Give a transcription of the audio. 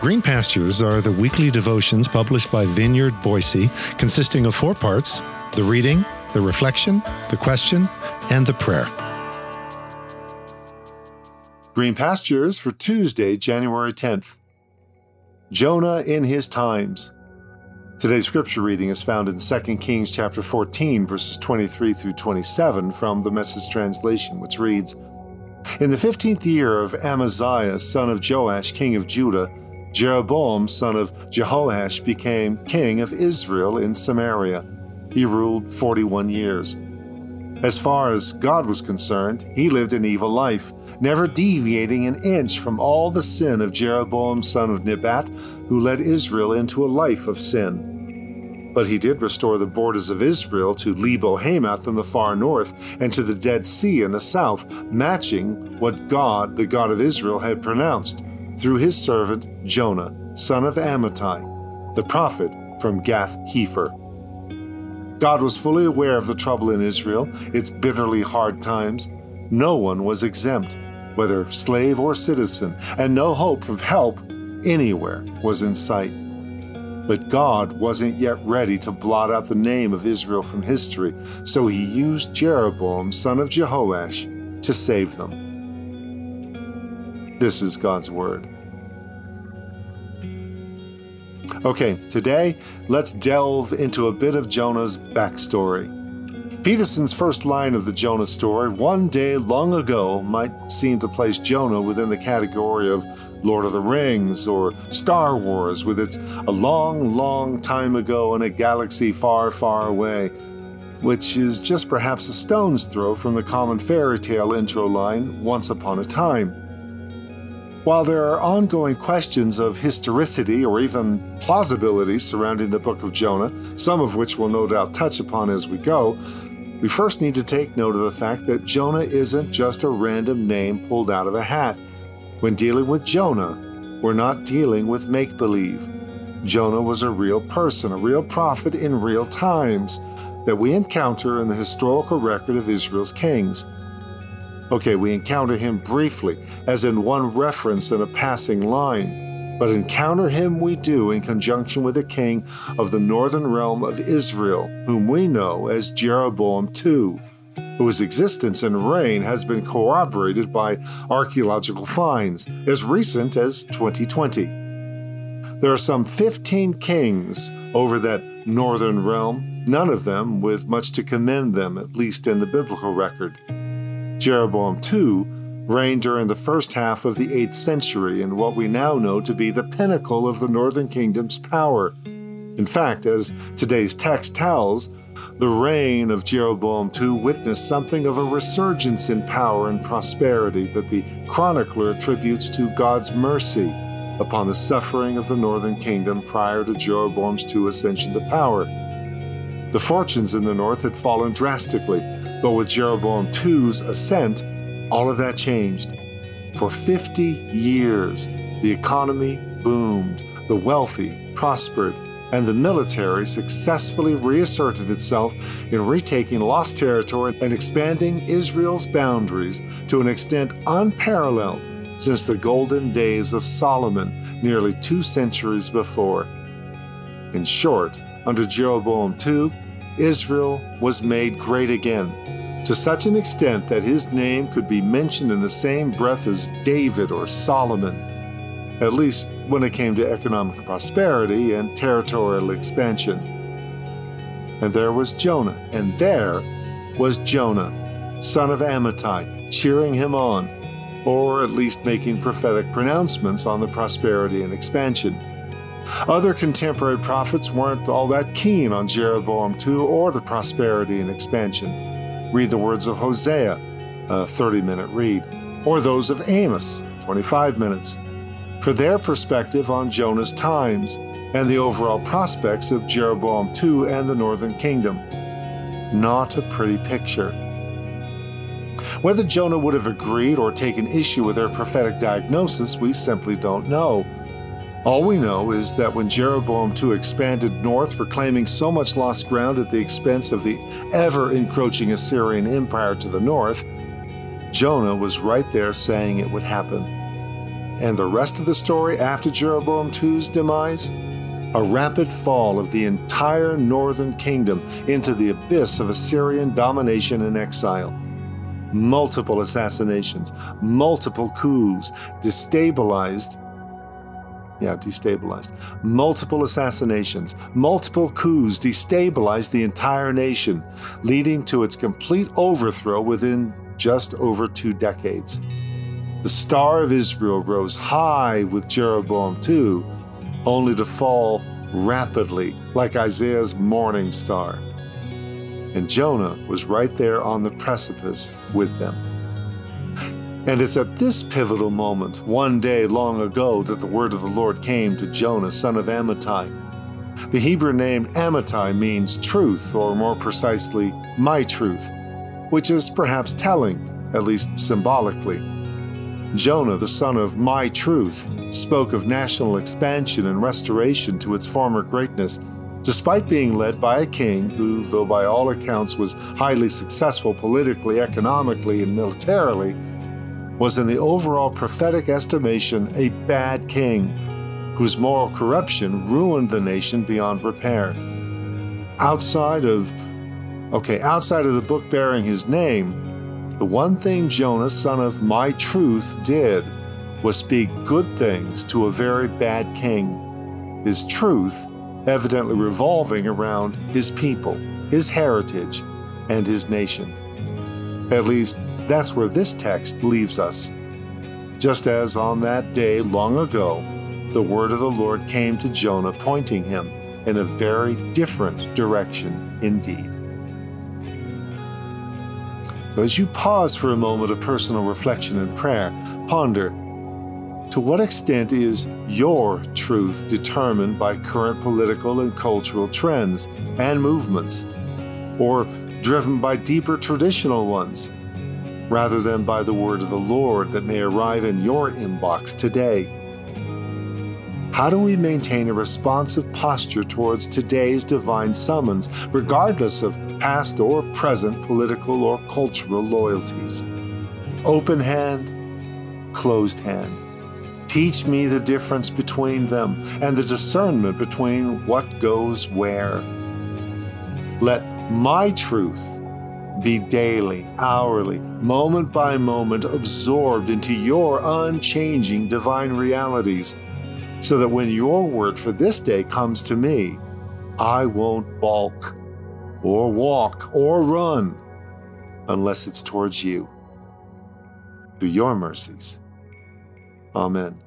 Green Pastures are the weekly devotions published by Vineyard Boise, consisting of four parts the reading, the reflection, the question, and the prayer. Green Pastures for Tuesday, January 10th. Jonah in his times. Today's scripture reading is found in 2 Kings chapter 14 verses 23 through 27 from the Message translation, which reads: In the 15th year of Amaziah, son of Joash, king of Judah, Jeroboam, son of Jehoash, became king of Israel in Samaria. He ruled 41 years. As far as God was concerned, he lived an evil life, never deviating an inch from all the sin of Jeroboam, son of Nebat, who led Israel into a life of sin. But he did restore the borders of Israel to Lebo Hamath in the far north and to the Dead Sea in the south, matching what God, the God of Israel, had pronounced through his servant Jonah, son of Amittai, the prophet from Gath Hepher. God was fully aware of the trouble in Israel, its bitterly hard times. No one was exempt, whether slave or citizen, and no hope of help anywhere was in sight. But God wasn't yet ready to blot out the name of Israel from history, so he used Jeroboam, son of Jehoash, to save them. This is God's Word. Okay, today let's delve into a bit of Jonah's backstory. Peterson's first line of the Jonah story, one day long ago, might seem to place Jonah within the category of Lord of the Rings or Star Wars, with its a long, long time ago in a galaxy far, far away, which is just perhaps a stone's throw from the common fairy tale intro line, Once Upon a Time. While there are ongoing questions of historicity or even plausibility surrounding the book of Jonah, some of which we'll no doubt touch upon as we go, we first need to take note of the fact that Jonah isn't just a random name pulled out of a hat. When dealing with Jonah, we're not dealing with make believe. Jonah was a real person, a real prophet in real times that we encounter in the historical record of Israel's kings. Okay, we encounter him briefly, as in one reference in a passing line, but encounter him we do in conjunction with the king of the northern realm of Israel, whom we know as Jeroboam II, whose existence and reign has been corroborated by archaeological finds as recent as 2020. There are some 15 kings over that northern realm, none of them with much to commend them, at least in the biblical record. Jeroboam II reigned during the first half of the 8th century in what we now know to be the pinnacle of the northern kingdom's power. In fact, as today's text tells, the reign of Jeroboam II witnessed something of a resurgence in power and prosperity that the chronicler attributes to God's mercy upon the suffering of the northern kingdom prior to Jeroboam's II ascension to power. The fortunes in the north had fallen drastically, but with Jeroboam II's ascent, all of that changed. For 50 years, the economy boomed, the wealthy prospered, and the military successfully reasserted itself in retaking lost territory and expanding Israel's boundaries to an extent unparalleled since the golden days of Solomon nearly two centuries before. In short, under Jeroboam II, Israel was made great again, to such an extent that his name could be mentioned in the same breath as David or Solomon, at least when it came to economic prosperity and territorial expansion. And there was Jonah, and there was Jonah, son of Amittai, cheering him on, or at least making prophetic pronouncements on the prosperity and expansion. Other contemporary prophets weren't all that keen on Jeroboam II or the prosperity and expansion. Read the words of Hosea, a 30 minute read, or those of Amos, 25 minutes, for their perspective on Jonah's times and the overall prospects of Jeroboam II and the northern kingdom. Not a pretty picture. Whether Jonah would have agreed or taken issue with their prophetic diagnosis, we simply don't know. All we know is that when Jeroboam II expanded north, reclaiming so much lost ground at the expense of the ever encroaching Assyrian Empire to the north, Jonah was right there saying it would happen. And the rest of the story after Jeroboam II's demise? A rapid fall of the entire northern kingdom into the abyss of Assyrian domination and exile. Multiple assassinations, multiple coups, destabilized yeah, destabilized. Multiple assassinations, multiple coups destabilized the entire nation, leading to its complete overthrow within just over two decades. The star of Israel rose high with Jeroboam II, only to fall rapidly like Isaiah's morning star. And Jonah was right there on the precipice with them. And it's at this pivotal moment, one day long ago, that the word of the Lord came to Jonah, son of Amittai. The Hebrew name Amittai means truth, or more precisely, my truth, which is perhaps telling, at least symbolically. Jonah, the son of my truth, spoke of national expansion and restoration to its former greatness, despite being led by a king who, though by all accounts was highly successful politically, economically, and militarily, was, in the overall prophetic estimation, a bad king whose moral corruption ruined the nation beyond repair. Outside of, okay, outside of the book bearing his name, the one thing Jonah, son of my truth, did was speak good things to a very bad king. His truth evidently revolving around his people, his heritage, and his nation. At least that's where this text leaves us. Just as on that day long ago, the word of the Lord came to Jonah, pointing him in a very different direction indeed. So, as you pause for a moment of personal reflection and prayer, ponder to what extent is your truth determined by current political and cultural trends and movements, or driven by deeper traditional ones? Rather than by the word of the Lord that may arrive in your inbox today. How do we maintain a responsive posture towards today's divine summons, regardless of past or present political or cultural loyalties? Open hand, closed hand. Teach me the difference between them and the discernment between what goes where. Let my truth be daily, hourly, moment by moment absorbed into your unchanging divine realities, so that when your word for this day comes to me, I won't balk or walk or run unless it's towards you. Through your mercies. Amen.